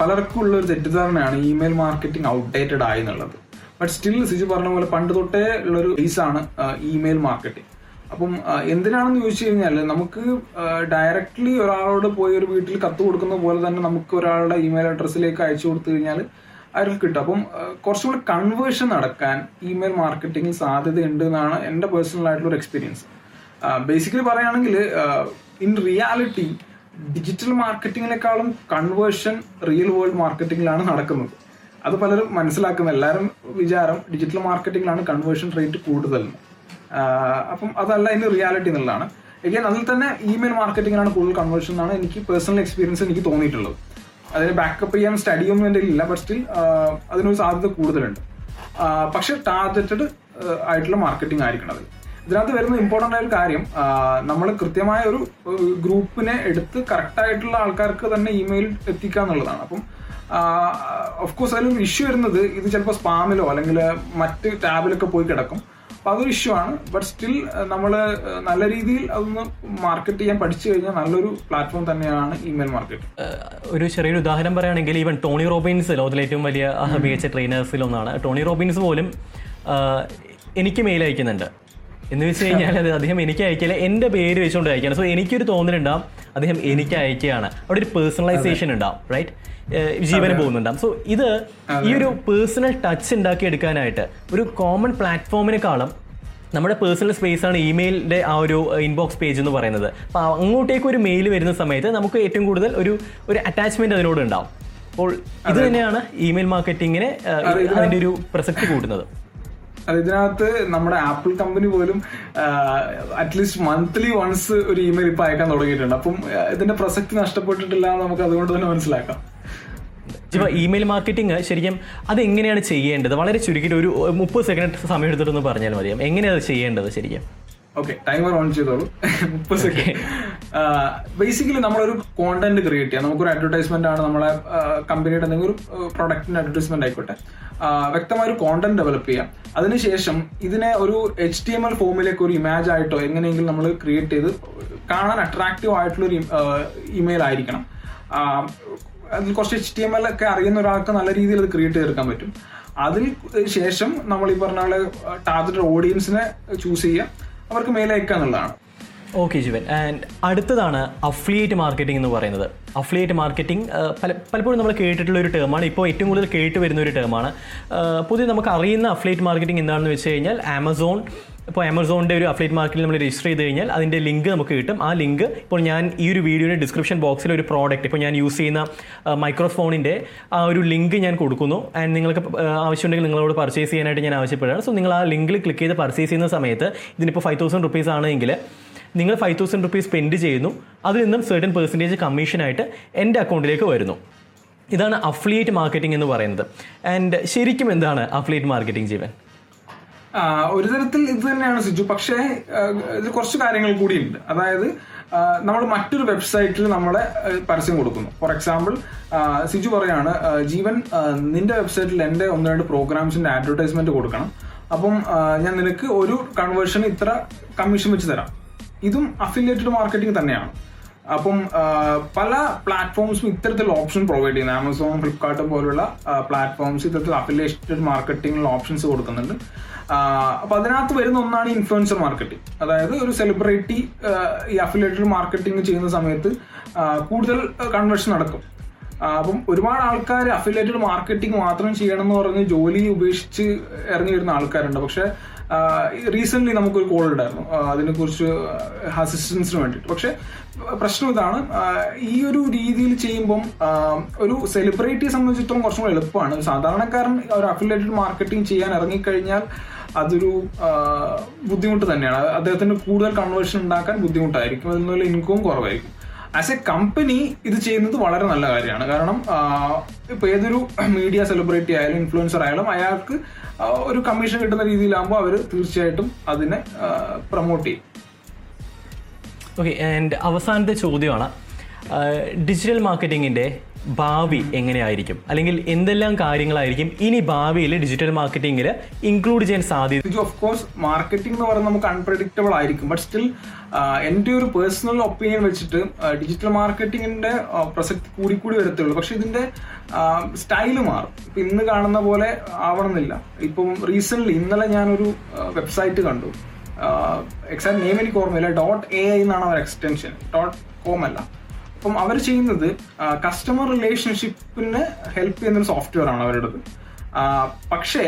പലർക്കും ഉള്ള ഒരു തെറ്റിദ്ധാരണയാണ് ഇമെയിൽ മാർക്കറ്റിംഗ് ഔട്ട്ഡേറ്റഡ് ആയി എന്നുള്ളത്. ബട്ട് സ്റ്റിൽ സിജി പറഞ്ഞ പോലെ പണ്ട് തൊട്ടേ ഉള്ളൊരു ബേസാണ് ഇമെയിൽ മാർക്കറ്റിംഗ് അപ്പം എന്തിനാണെന്ന് ചോദിച്ചു കഴിഞ്ഞാൽ നമുക്ക് ഡയറക്ട്ലി ഒരാളോട് പോയി ഒരു വീട്ടിൽ കത്ത് കൊടുക്കുന്ന പോലെ തന്നെ നമുക്ക് ഒരാളുടെ ഇമെയിൽ അഡ്രസ്സിലേക്ക് അയച്ചു കൊടുത്തു കഴിഞ്ഞാൽ അയാൾക്ക് കിട്ടും. അപ്പം കുറച്ചുകൂടി കുറച്ചും കൂടി കൺവേർഷൻ നടക്കാൻ ഇമെയിൽ മാർക്കറ്റിംഗിൽ സാധ്യതയുണ്ട് എന്നാണ് എന്റെ പേഴ്സണൽ ആയിട്ടുള്ള ഒരു എക്സ്പീരിയൻസ് ബേസിക്കലി പറയുകയാണെങ്കിൽ ഇൻ റിയാലിറ്റി ഡിജിറ്റൽ മാർക്കറ്റിങ്ങിനേക്കാളും കൺവേർഷൻ റിയൽ വേൾഡ് മാർക്കറ്റിംഗിലാണ് നടക്കുന്നത്. അത് പലരും മനസ്സിലാക്കുന്ന എല്ലാവരും വിചാരം ഡിജിറ്റൽ മാർക്കറ്റിംഗിലാണ് കൺവേർഷൻ റേറ്റ്. ആഹ് അപ്പം അതല്ല അതിന്റെ റിയാലിറ്റി എന്നുള്ളതാണ്. എഗൈൻ അതിൽ തന്നെ ഇമെയിൽ മാർക്കറ്റിംഗിലാണ് കൂടുതൽ കൺവേർഷൻ എന്നാണ് എനിക്ക് പേഴ്സണൽ എക്സ്പീരിയൻസ് എനിക്ക് തോന്നിയിട്ടുള്ളത്. അതിന് ബാക്കപ്പ് ചെയ്യാൻ സ്റ്റഡി ഒന്നും എന്റെ ഇല്ല ബട്ട് സ്റ്റിൽ അതിനൊരു സാധ്യത കൂടുതലുണ്ട്. പക്ഷെ ടാർഗറ്റഡ് ആയിട്ടുള്ള മാർക്കറ്റിംഗ് ആയിരിക്കണം അത്. ഇതിനകത്ത് വരുന്ന ഇമ്പോർട്ടന്റ് ആയ ഒരു കാര്യം നമ്മൾ കൃത്യമായ ഒരു ഗ്രൂപ്പിനെ എടുത്ത് കറക്റ്റ് ആയിട്ടുള്ള ആൾക്കാർക്ക് തന്നെ ഇമെയിൽ എത്തിക്കുക എന്നുള്ളതാണ്. അപ്പം ഓഫ് കോഴ്സ് അതിലൊരു ഇഷ്യൂ വരുന്നത് ഇത് ചിലപ്പോൾ സ്പാമിലോ അല്ലെങ്കിൽ മറ്റ് ടാബിലൊക്കെ പോയി കിടക്കും. അപ്പൊ അതൊരു ഇഷ്യൂ ആണ്. ബട്ട് സ്റ്റിൽ നമ്മൾ നല്ല രീതിയിൽ അതൊന്ന് മാർക്കറ്റ് ചെയ്യാൻ പഠിച്ചു കഴിഞ്ഞാൽ നല്ലൊരു പ്ലാറ്റ്ഫോം തന്നെയാണ് ഇമെയിൽ മാർക്കറ്റ് ഒരു ചെറിയൊരു ഉദാഹരണം പറയുകയാണെങ്കിൽ ഈവൻ ടോണി റോബിൻസ് ലോകത്തിലെ ഏറ്റവും വലിയ മികച്ച ട്രെയിനേഴ്സിൽ ഒന്നാണ്. ടോണി റോബിൻസ് പോലും എനിക്ക് മെയിൽ അയക്കുന്നുണ്ട്. എന്ന് വെച്ച് കഴിഞ്ഞാൽ അത് അദ്ദേഹം എനിക്ക് അയക്കില്ല എന്റെ പേര് വെച്ചുകൊണ്ട് അയക്കുകയാണ് സോ എനിക്കൊരു തോന്നലുണ്ടാവും. അദ്ദേഹം എനിക്ക് അയക്കുകയാണ്. അവിടെ ഒരു പേഴ്സണലൈസേഷൻ ഉണ്ടാവും റൈറ്റ് ജീവന് പോകുന്നുണ്ടാവും. സോ ഇത് ഈ ഒരു പേഴ്സണൽ ടച്ച് ഉണ്ടാക്കി എടുക്കാനായിട്ട് ഒരു കോമൺ പ്ലാറ്റ്ഫോമിനെക്കാളും നമ്മുടെ പേഴ്സണൽ സ്പേസ് ആണ് ഇമെയിലിന്റെ ആ ഒരു ഇൻബോക്സ് പേജ് എന്ന് പറയുന്നത്. അപ്പോൾ അങ്ങോട്ടേക്ക് ഒരു മെയിൽ വരുന്ന സമയത്ത് നമുക്ക് ഏറ്റവും കൂടുതൽ ഒരു ഒരു അറ്റാച്ച്മെന്റ് അതിനോട് ഉണ്ടാവും അപ്പോൾ ഇത് തന്നെയാണ് ഇമെയിൽ മാർക്കറ്റിങ്ങിനെ അതിന്റെ ഒരു പ്രസക്തി കൂട്ടുന്നത്. അത് ഇതിനകത്ത് നമ്മുടെ ആപ്പിൾ കമ്പനി പോലും അറ്റ്ലീസ്റ്റ് മന്ത്ലി വൺസ് ഒരു ഇമെയിൽ ഇപ്പൊ അയക്കാൻ തുടങ്ങിയിട്ടുണ്ട്. അപ്പം ഇതിന്റെ പ്രസക്തി നഷ്ടപ്പെട്ടിട്ടില്ല എന്ന് നമുക്ക് അതുകൊണ്ട് തന്നെ മനസ്സിലാക്കാം. ഇമെയിൽ മാർക്കറ്റിംഗ് ശരിക്കും അത് എങ്ങനെയാണ് ചെയ്യേണ്ടത്? വളരെ ചുരുക്കിയിട്ട് ഒരു മുപ്പത് സെക്കൻഡ് സമയം എടുത്തിട്ടൊന്ന് പറഞ്ഞാൽ മതി എങ്ങനെയാണ് അത് ചെയ്യേണ്ടത് ശരിക്കും? ഓക്കെ ടൈമർ ഓൺ ചെയ്തോളൂ. മുപ്പത് സെക്കൻഡ് ബേസിക്കലി നമ്മളൊരു കോണ്ടന്റ് ക്രിയേറ്റ് ചെയ്യാം. നമുക്കൊരു അഡ്വർടൈസ്മെന്റ് ആണ് നമ്മളെ കമ്പനിയുടെ എന്തെങ്കിലും ഒരു പ്രൊഡക്റ്റിന്റെ അഡ്വർടൈസ്മെന്റ് ആയിക്കോട്ടെ. വ്യക്തമായ ഒരു കോണ്ടന്റ് ഡെവലപ്പ് ചെയ്യാം. അതിനുശേഷം ഇതിനെ ഒരു എച്ച് ടി എം എൽ ഫോമിലേക്ക് ഒരു ഇമേജ് ആയിട്ടോ എങ്ങനെയെങ്കിലും നമ്മൾ ക്രിയേറ്റ് ചെയ്ത് കാണാൻ അട്രാക്റ്റീവ് ആയിട്ടുള്ള ഒരു ഇമെയിൽ ആയിരിക്കണം. അതിൽ കുറച്ച് എച്ച് ടി എം എൽ ഒക്കെ അറിയുന്ന ഒരാൾക്ക് നല്ല രീതിയിൽ അത് ക്രിയേറ്റ് ചെയ്തെടുക്കാൻ പറ്റും. അതിന് ശേഷം നമ്മൾ ഈ പറഞ്ഞ ടാർഗറ്റഡ് ഓഡിയൻസിനെ ചൂസ് ചെയ്യുക അവർക്ക് മെയിൽ അയക്കുക എന്നുള്ളതാണ്. ഓക്കെ ജീവൻ ആൻഡ് അടുത്തതാണ് അഫ്ലിയേറ്റ് മാർക്കറ്റിംഗ് എന്ന് പറയുന്നത്. അഫ്ലിയേറ്റ് മാർക്കറ്റിംഗ് പല പലപ്പോഴും നമ്മൾ കേട്ടിട്ടുള്ള ഒരു ടേമാണ് ഇപ്പോൾ ഏറ്റവും കൂടുതൽ കേട്ട് വരുന്ന ഒരു ടേമാണ് പുതിയ നമുക്ക് അറിയുന്ന അഫ്ലിയേറ്റ് മാർക്കറ്റിംഗ് എന്താണെന്ന് വെച്ച് കഴിഞ്ഞാൽ ആമസോൺ ഇപ്പോൾ ആമസോണിന്റെ ഒരു അഫ്ലേറ്റ് മാർക്കറ്റിൽ നമ്മൾ രജിസ്റ്റർ ചെയ്ത് കഴിഞ്ഞാൽ അതിന്റെ ലിങ്ക് നമുക്ക് കിട്ടും. ആ ലിങ്ക് ഇപ്പോൾ ഞാൻ ഈ ഒരു വീഡിയോയുടെ ഡിസ്ക്രിപ്ഷൻ ബോക്സിൽ ഒരു പ്രോഡക്റ്റ് ഇപ്പോൾ ഞാൻ യൂസ് ചെയ്യുന്ന മൈക്രോഫോണിന്റെ ആ ഒരു ലിങ്ക് ഞാൻ കൊടുക്കുന്നു. ആൻഡ് നിങ്ങൾക്ക് ആവശ്യമുണ്ടെങ്കിൽ നിങ്ങളോട് പർച്ചേസ് ചെയ്യാനായിട്ട് ഞാൻ ആവശ്യപ്പെടുകയാണ്. സോ നിങ്ങൾ ആ ലിങ്കിൽ ക്ലിക്ക് ചെയ്ത് പർച്ചേസ് ചെയ്യുന്ന സമയത്ത് ഇതിനിപ്പോൾ ഫൈവ് തൗസൻഡ് റുപ്പീസ് ആണെങ്കിൽ നിങ്ങൾ ഫൈവ് തൗസൻഡ് റുപ്പീസ് സ്പെൻഡ് ചെയ്യുന്നു. അതിൽ നിന്നും സെർട്ടൻ പെർസെന്റേജ് കമ്മീഷനായിട്ട് എന്റെ അക്കൗണ്ടിലേക്ക് വരുന്നു. ഇതാണ് അഫ്ലിയേറ്റ് മാർക്കറ്റിംഗ് എന്ന് പറയുന്നത്. ആൻഡ് ശരിക്കും എന്താണ് അഫ്ലിയേറ്റ് മാർക്കറ്റിംഗ് ജീവൻ? ഒരു തരത്തിൽ ഇത് തന്നെയാണ് സിജു. പക്ഷേ ഇത് ഇതിൽ കുറച്ച് കാര്യങ്ങൾ കൂടിയുണ്ട്. അതായത് നമ്മൾ മറ്റൊരു വെബ്സൈറ്റിൽ നമ്മളെ പരസ്യം കൊടുക്കുന്നു. ഫോർ എക്സാമ്പിൾ സിജു പറയാണ് ജീവൻ നിന്റെ വെബ്സൈറ്റിൽ എന്റെ ഒന്ന് രണ്ട് പ്രോഗ്രാംസിന്റെ അഡ്വർടൈസ്മെന്റ് കൊടുക്കണം. അപ്പം ഞാൻ നിനക്ക് ഒരു കൺവേർഷൻ ഇത്ര കമ്മീഷൻ വെച്ച് തരാം. ഇതും അഫിലിയേറ്റഡ് മാർക്കറ്റിംഗ് തന്നെയാണ്. അപ്പം പല പ്ലാറ്റ്ഫോംസും ഇത്തരത്തിലുള്ള ഓപ്ഷൻ പ്രൊവൈഡ് ചെയ്യുന്നു. ആമസോൺ ഫ്ലിപ്കാർട്ട് പോലുള്ള പ്ലാറ്റ്ഫോംസ് ഇത്തരത്തിൽ അഫിലിയേറ്റഡ് മാർക്കറ്റിംഗ് ഓപ്ഷൻസ് കൊടുക്കുന്നുണ്ട്. അപ്പൊ അതിനകത്ത് വരുന്ന ഒന്നാണ് ഇൻഫ്ലുവൻസർ മാർക്കറ്റിംഗ് അതായത് ഒരു സെലിബ്രിറ്റി ഈ അഫിലിയേറ്റഡ് മാർക്കറ്റിംഗ് ചെയ്യുന്ന സമയത്ത് കൂടുതൽ കൺവേർഷൻ നടക്കും. അപ്പം ഒരുപാട് ആൾക്കാർ അഫിലിയേറ്റഡ് മാർക്കറ്റിംഗ് മാത്രം ചെയ്യണം എന്ന് പറഞ്ഞ് ജോലി ഉപേക്ഷിച്ച് ഇറങ്ങി വരുന്ന ആൾക്കാരുണ്ട്. പക്ഷെ റീസെന്റ് നമുക്കൊരു കോൾ ഉണ്ടായിരുന്നു. അതിനെ അതിനെക്കുറിച്ച് അസിസ്റ്റൻസിന് വേണ്ടിയിട്ട്. പക്ഷെ പ്രശ്നം ഇതാണ് ഈ ഒരു രീതിയിൽ ചെയ്യുമ്പം ഒരു സെലിബ്രിറ്റിയെ സംബന്ധിച്ചിടത്തോളം കുറച്ചും കൂടെ എളുപ്പമാണ്. സാധാരണക്കാരൻ ഒരു അഫിലേറ്റഡ് മാർക്കറ്റിംഗ് ചെയ്യാൻ ഇറങ്ങിക്കഴിഞ്ഞാൽ അതൊരു ബുദ്ധിമുട്ട് തന്നെയാണ്. അദ്ദേഹത്തിന് കൂടുതൽ കൺവേർഷൻ ഉണ്ടാക്കാൻ ബുദ്ധിമുട്ടായിരിക്കും. അതിൽ നിന്നുള്ള ഇൻകവും കുറവായിരിക്കും. ആസ് എ കമ്പനി ഇത് ചെയ്യുന്നത് വളരെ നല്ല കാര്യമാണ്. കാരണം ഇപ്പൊ ഏതൊരു മീഡിയ സെലിബ്രിറ്റി ആയാലും ഇൻഫ്ലുവൻസർ ആയാലും അയാൾക്ക് ഒരു കമ്മീഷൻ കിട്ടുന്ന രീതിയിലാകുമ്പോൾ അവർ തീർച്ചയായിട്ടും അതിനെ പ്രൊമോട്ട് ചെയ്യും. ഓക്കെ ആൻഡ് അവസാനത്തെ ചോദ്യമാണ് ഡിജിറ്റൽ മാർക്കറ്റിങ്ങിന്റെ ഭാവി എങ്ങനെയായിരിക്കും? അല്ലെങ്കിൽ എന്തെല്ലാം കാര്യങ്ങളായിരിക്കും ഇനി ഭാവിയിൽ ഡിജിറ്റൽ മാർക്കറ്റിംഗിൽ ഇൻക്ലൂഡ് ചെയ്യാൻ സാധ്യത ഓഫ് കോഴ്സ് മാർക്കറ്റിംഗ് എന്ന് പറയുന്നത് നമുക്ക് അൺപ്രഡിക്റ്റബിൾ ആയിരിക്കും. ബട്ട് സ്റ്റിൽ എന്റെ ഒരു പേഴ്സണൽ ഒപ്പീനിയൻ വെച്ചിട്ട് ഡിജിറ്റൽ മാർക്കറ്റിംഗിന്റെ പ്രസക്തി കൂടി കൂടി വരത്തുള്ളൂ. പക്ഷെ ഇതിന്റെ സ്റ്റൈൽ മാറും. ഇപ്പൊ ഇന്ന് കാണുന്ന പോലെ ആവണമെന്നില്ല. ഇപ്പം റീസെന്റ് ഇന്നലെ ഞാനൊരു വെബ്സൈറ്റ് കണ്ടു. എക്സാക്ട് നെയിം എനിക്ക് ഓർമ്മയില്ല. ഡോട്ട് എ ഐ എന്നാണ് അവർ എക്സ്റ്റൻഷൻ ഡോട്ട് കോം അല്ല. അപ്പം അവർ ചെയ്യുന്നത് കസ്റ്റമർ റിലേഷൻഷിപ്പിന് ഹെൽപ്പ് ചെയ്യുന്ന സോഫ്റ്റ്വെയർ ആണ് അവരുടേത് പക്ഷേ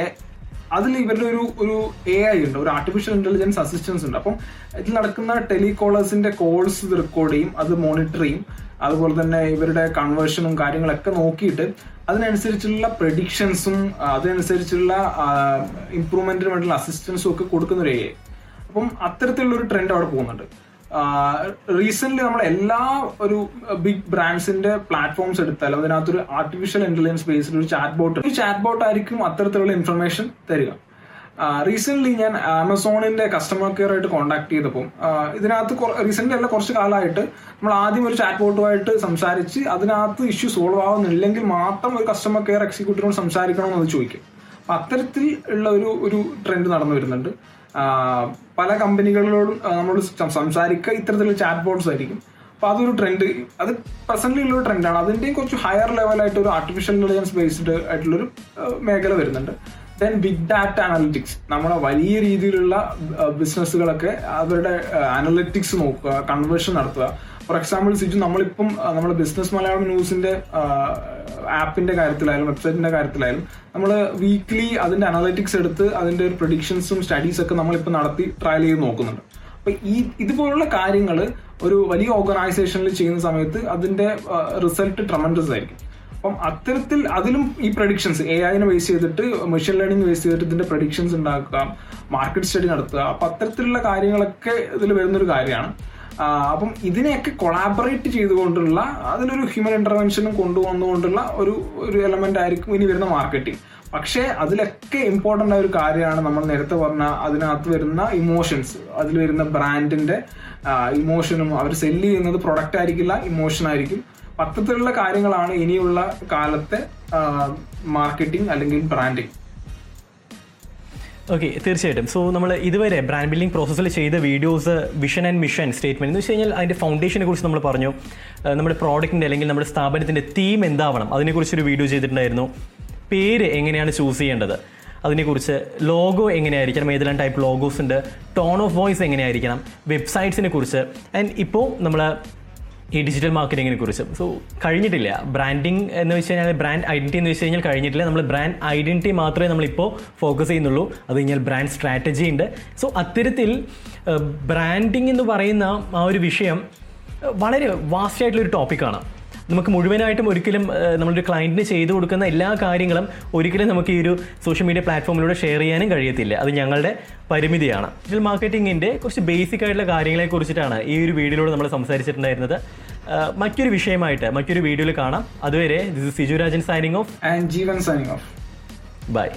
അതിൽ ഇവരുടെ ഒരു ഒരു എ ഐ ഉണ്ട് ഒരു ആർട്ടിഫിഷ്യൽ ഇന്റലിജൻസ് അസിസ്റ്റൻസ് ഉണ്ട്. അപ്പം ഇതിൽ നടക്കുന്ന ടെലികോളേഴ്സിന്റെ കോൾസ് റെക്കോർഡ് ചെയ്യും അത് മോണിറ്റർ ചെയ്യും. അതുപോലെ തന്നെ ഇവരുടെ കൺവേർഷനും കാര്യങ്ങളൊക്കെ നോക്കിയിട്ട് അതിനനുസരിച്ചുള്ള പ്രഡിക്ഷൻസും അതിനനുസരിച്ചുള്ള ഇംപ്രൂവ്മെന്റിന് വേണ്ടിയുള്ള അസിസ്റ്റൻസും ഒക്കെ കൊടുക്കുന്ന ഒരു എ ഐ അപ്പം അത്തരത്തിലുള്ള ഒരു ട്രെൻഡ് അവിടെ പോകുന്നുണ്ട്. റീസെന്റ് നമ്മൾ എല്ലാ ഒരു ബിഗ് ബ്രാൻഡ്സിന്റെ പ്ലാറ്റ്ഫോംസ് എടുത്താലും അതിനകത്തൊരു ആർട്ടിഫിഷ്യൽ ഇന്റലിജൻസ് ബേസ്ഡ് ഒരു ചാറ്റ് ബോട്ട് ഈ ചാറ്റ് ബോട്ട് ആയിരിക്കും അത്തരത്തിലുള്ള ഇൻഫർമേഷൻ തരിക. റീസെന്റ് ഞാൻ ആമസോണിന്റെ കസ്റ്റമർ കെയർ ആയിട്ട് കോൺടാക്ട് ചെയ്തപ്പോൾ ഇതിനകത്ത് റീസെന്റ് അല്ല കുറച്ച് കാലമായിട്ട് നമ്മൾ ആദ്യം ഒരു ചാറ്റ് ബോട്ടുമായിട്ട് സംസാരിച്ച് അതിനകത്ത് ഇഷ്യൂ സോൾവ് ആവുന്നില്ലെങ്കിൽ മാത്രം ഒരു കസ്റ്റമർ കെയർ എക്സിക്യൂട്ടീവിനോട് സംസാരിക്കണമെന്ന് അത് ചോദിക്കും. അത്തരത്തിൽ ഉള്ള ഒരു ഒരു ട്രെൻഡ് നടന്നു വരുന്നുണ്ട്. പല കമ്പനികളിലോടും നമ്മൾ സംസാരിക്കുക ഇത്തരത്തിലുള്ള ചാറ്റ് ബോർഡ്സ് ആയിരിക്കും. അപ്പൊ അതൊരു ട്രെൻഡ് അത് പ്രസന്റ്ലി ഉള്ളൊരു ട്രെൻഡാണ് അതിന്റെയും കുറച്ച് ഹയർ ലെവലായിട്ട് ഒരു ആർട്ടിഫിഷ്യൽ ഇന്റലിജൻസ് ബേസ്ഡ് ആയിട്ടുള്ളൊരു മേഖല വരുന്നുണ്ട്. ദെൻ ബിഗ് ഡാറ്റ അനലിറ്റിക്സ് നമ്മളെ വലിയ രീതിയിലുള്ള ബിസിനസ്സുകളൊക്കെ അവരുടെ അനലിറ്റിക്സ് നോക്കുക കൺവേർഷൻ നടത്തുക. ഫോർ എക്സാമ്പിൾ സിജു നമ്മളിപ്പം നമ്മുടെ ബിസിനസ് മലയാളം ന്യൂസിന്റെ ആപ്പിന്റെ കാര്യത്തിലായാലും വെബ്സൈറ്റിന്റെ കാര്യത്തിലായാലും നമ്മൾ വീക്ക്ലി അതിന്റെ അനാലിറ്റിക്സ് എടുത്ത് അതിന്റെ ഒരു പ്രൊഡിക്ഷൻസും സ്റ്റഡീസ് ഒക്കെ നമ്മളിപ്പോൾ നടത്തി ട്രയൽ ചെയ്ത് നോക്കുന്നുണ്ട്. അപ്പൊ ഈ ഇതുപോലുള്ള കാര്യങ്ങൾ ഒരു വലിയ ഓർഗനൈസേഷനിൽ ചെയ്യുന്ന സമയത്ത് അതിന്റെ റിസൾട്ട് ട്രമൻഡസ് ആയിരിക്കും. അപ്പം അത്തരത്തിൽ അതിലും ഈ പ്രഡിക്ഷൻസ് എ ഐനെ ബേസ് ചെയ്തിട്ട് മെഷീൻ ലേണിംഗ് ബേസ് ചെയ്തിട്ട് ഇതിന്റെ പ്രഡിക്ഷൻസ് ഉണ്ടാക്കുക മാർക്കറ്റ് സ്റ്റഡി നടത്തുക അപ്പൊ അത്തരത്തിലുള്ള കാര്യങ്ങളൊക്കെ ഇതിൽ വരുന്നൊരു കാര്യമാണ്. അപ്പം ഇതിനെയൊക്കെ കൊളാബറേറ്റ് ചെയ്തുകൊണ്ടുള്ള അതിലൊരു ഹ്യൂമൻ ഇന്റർവെൻഷനും കൊണ്ടുവന്നുകൊണ്ടുള്ള ഒരു ഒരു എലമെന്റ് ആയിരിക്കും ഇനി വരുന്ന മാർക്കറ്റിംഗ് പക്ഷേ അതിലൊക്കെ ഇമ്പോർട്ടന്റ് ആയ ഒരു കാര്യമാണ് നമ്മൾ നേരത്തെ പറഞ്ഞ അതിനകത്ത് വരുന്ന ഇമോഷൻസ് അതിൽ വരുന്ന ബ്രാൻഡിന്റെ ഇമോഷനും അവർ സെല്ല് ചെയ്യുന്നത് പ്രൊഡക്റ്റ് ആയിരിക്കില്ല ഇമോഷൻ ആയിരിക്കും. പത്തരത്തിലുള്ള കാര്യങ്ങളാണ് ഇനിയുള്ള കാലത്തെ മാർക്കറ്റിംഗ് അല്ലെങ്കിൽ ബ്രാൻഡിങ് ഓക്കെ തീർച്ചയായിട്ടും. സോ നമ്മൾ ഇതുവരെ ബ്രാൻഡ് ബിൽഡിംഗ് പ്രോസസ്സിൽ ചെയ്ത videos vision and mission statement എന്ന് വെച്ച് കഴിഞ്ഞാൽ അതിന്റെ ഫൗണ്ടേഷനെ കുറിച്ച് നമ്മൾ പറഞ്ഞു. നമ്മുടെ പ്രോഡക്റ്റിന്റെ അല്ലെങ്കിൽ നമ്മുടെ സ്ഥാപനത്തിന്റെ തീം എന്താവണം അതിനെക്കുറിച്ചൊരു വീഡിയോ ചെയ്തിട്ടുണ്ടായിരുന്നു. പേര് എങ്ങനെയാണ് ചൂസ് ചെയ്യേണ്ടത് അതിനെക്കുറിച്ച് ലോഗോ എങ്ങനെയായിരിക്കണം ഏതെല്ലാം ടൈപ്പ് ലോഗോസ് ഉണ്ട് ടോൺ ഓഫ് വോയിസ് എങ്ങനെയായിരിക്കണം വെബ്സൈറ്റ്സിനെ കുറിച്ച് ആൻഡ് ഇപ്പോൾ നമ്മൾ ഈ ഡിജിറ്റൽ മാർക്കറ്റിങ്ങിനെ കുറിച്ച്. സോ കഴിഞ്ഞിട്ടില്ല. ബ്രാൻഡിങ് എന്ന് വെച്ച് കഴിഞ്ഞാൽ ബ്രാൻഡ് ഐഡന്റിറ്റി എന്ന് വെച്ച് കഴിഞ്ഞാൽ കഴിഞ്ഞിട്ടില്ല. നമ്മൾ ബ്രാൻഡ് ഐഡന്റിറ്റി മാത്രമേ നമ്മളിപ്പോൾ ഫോക്കസ് ചെയ്യുന്നുള്ളൂ. അത് കഴിഞ്ഞാൽ ബ്രാൻഡ് സ്ട്രാറ്റജി ഉണ്ട്. സോ അത്തരത്തിൽ ബ്രാൻഡിങ് എന്ന് പറയുന്ന ആ ഒരു വിഷയം വളരെ വാസ്റ്റ് ആയിട്ടുള്ള ഒരു ടോപ്പിക്കാണ് നമുക്ക് മുഴുവനായിട്ടും ഒരിക്കലും നമ്മളൊരു ക്ലയന്റിന് ചെയ്തു കൊടുക്കുന്ന എല്ലാ കാര്യങ്ങളും ഒരിക്കലും നമുക്ക് ഈ ഒരു സോഷ്യൽ മീഡിയ പ്ലാറ്റ്ഫോമിലൂടെ ഷെയർ ചെയ്യാനും കഴിയത്തില്ല. അത് ഞങ്ങളുടെ പരിമിതിയാണ്. ഡിജിറ്റൽ മാർക്കറ്റിങ്ങിന്റെ കുറച്ച് ബേസിക് ആയിട്ടുള്ള കാര്യങ്ങളെ കുറിച്ചിട്ടാണ് ഈ ഒരു വീഡിയോയിലൂടെ നമ്മൾ സംസാരിച്ചിട്ടുണ്ടായിരുന്നത്. മറ്റൊരു വിഷയമായിട്ട് മറ്റൊരു വീഡിയോയിൽ കാണാം. അതുവരെ this Siju Rajan signing off and Jeevan signing off bye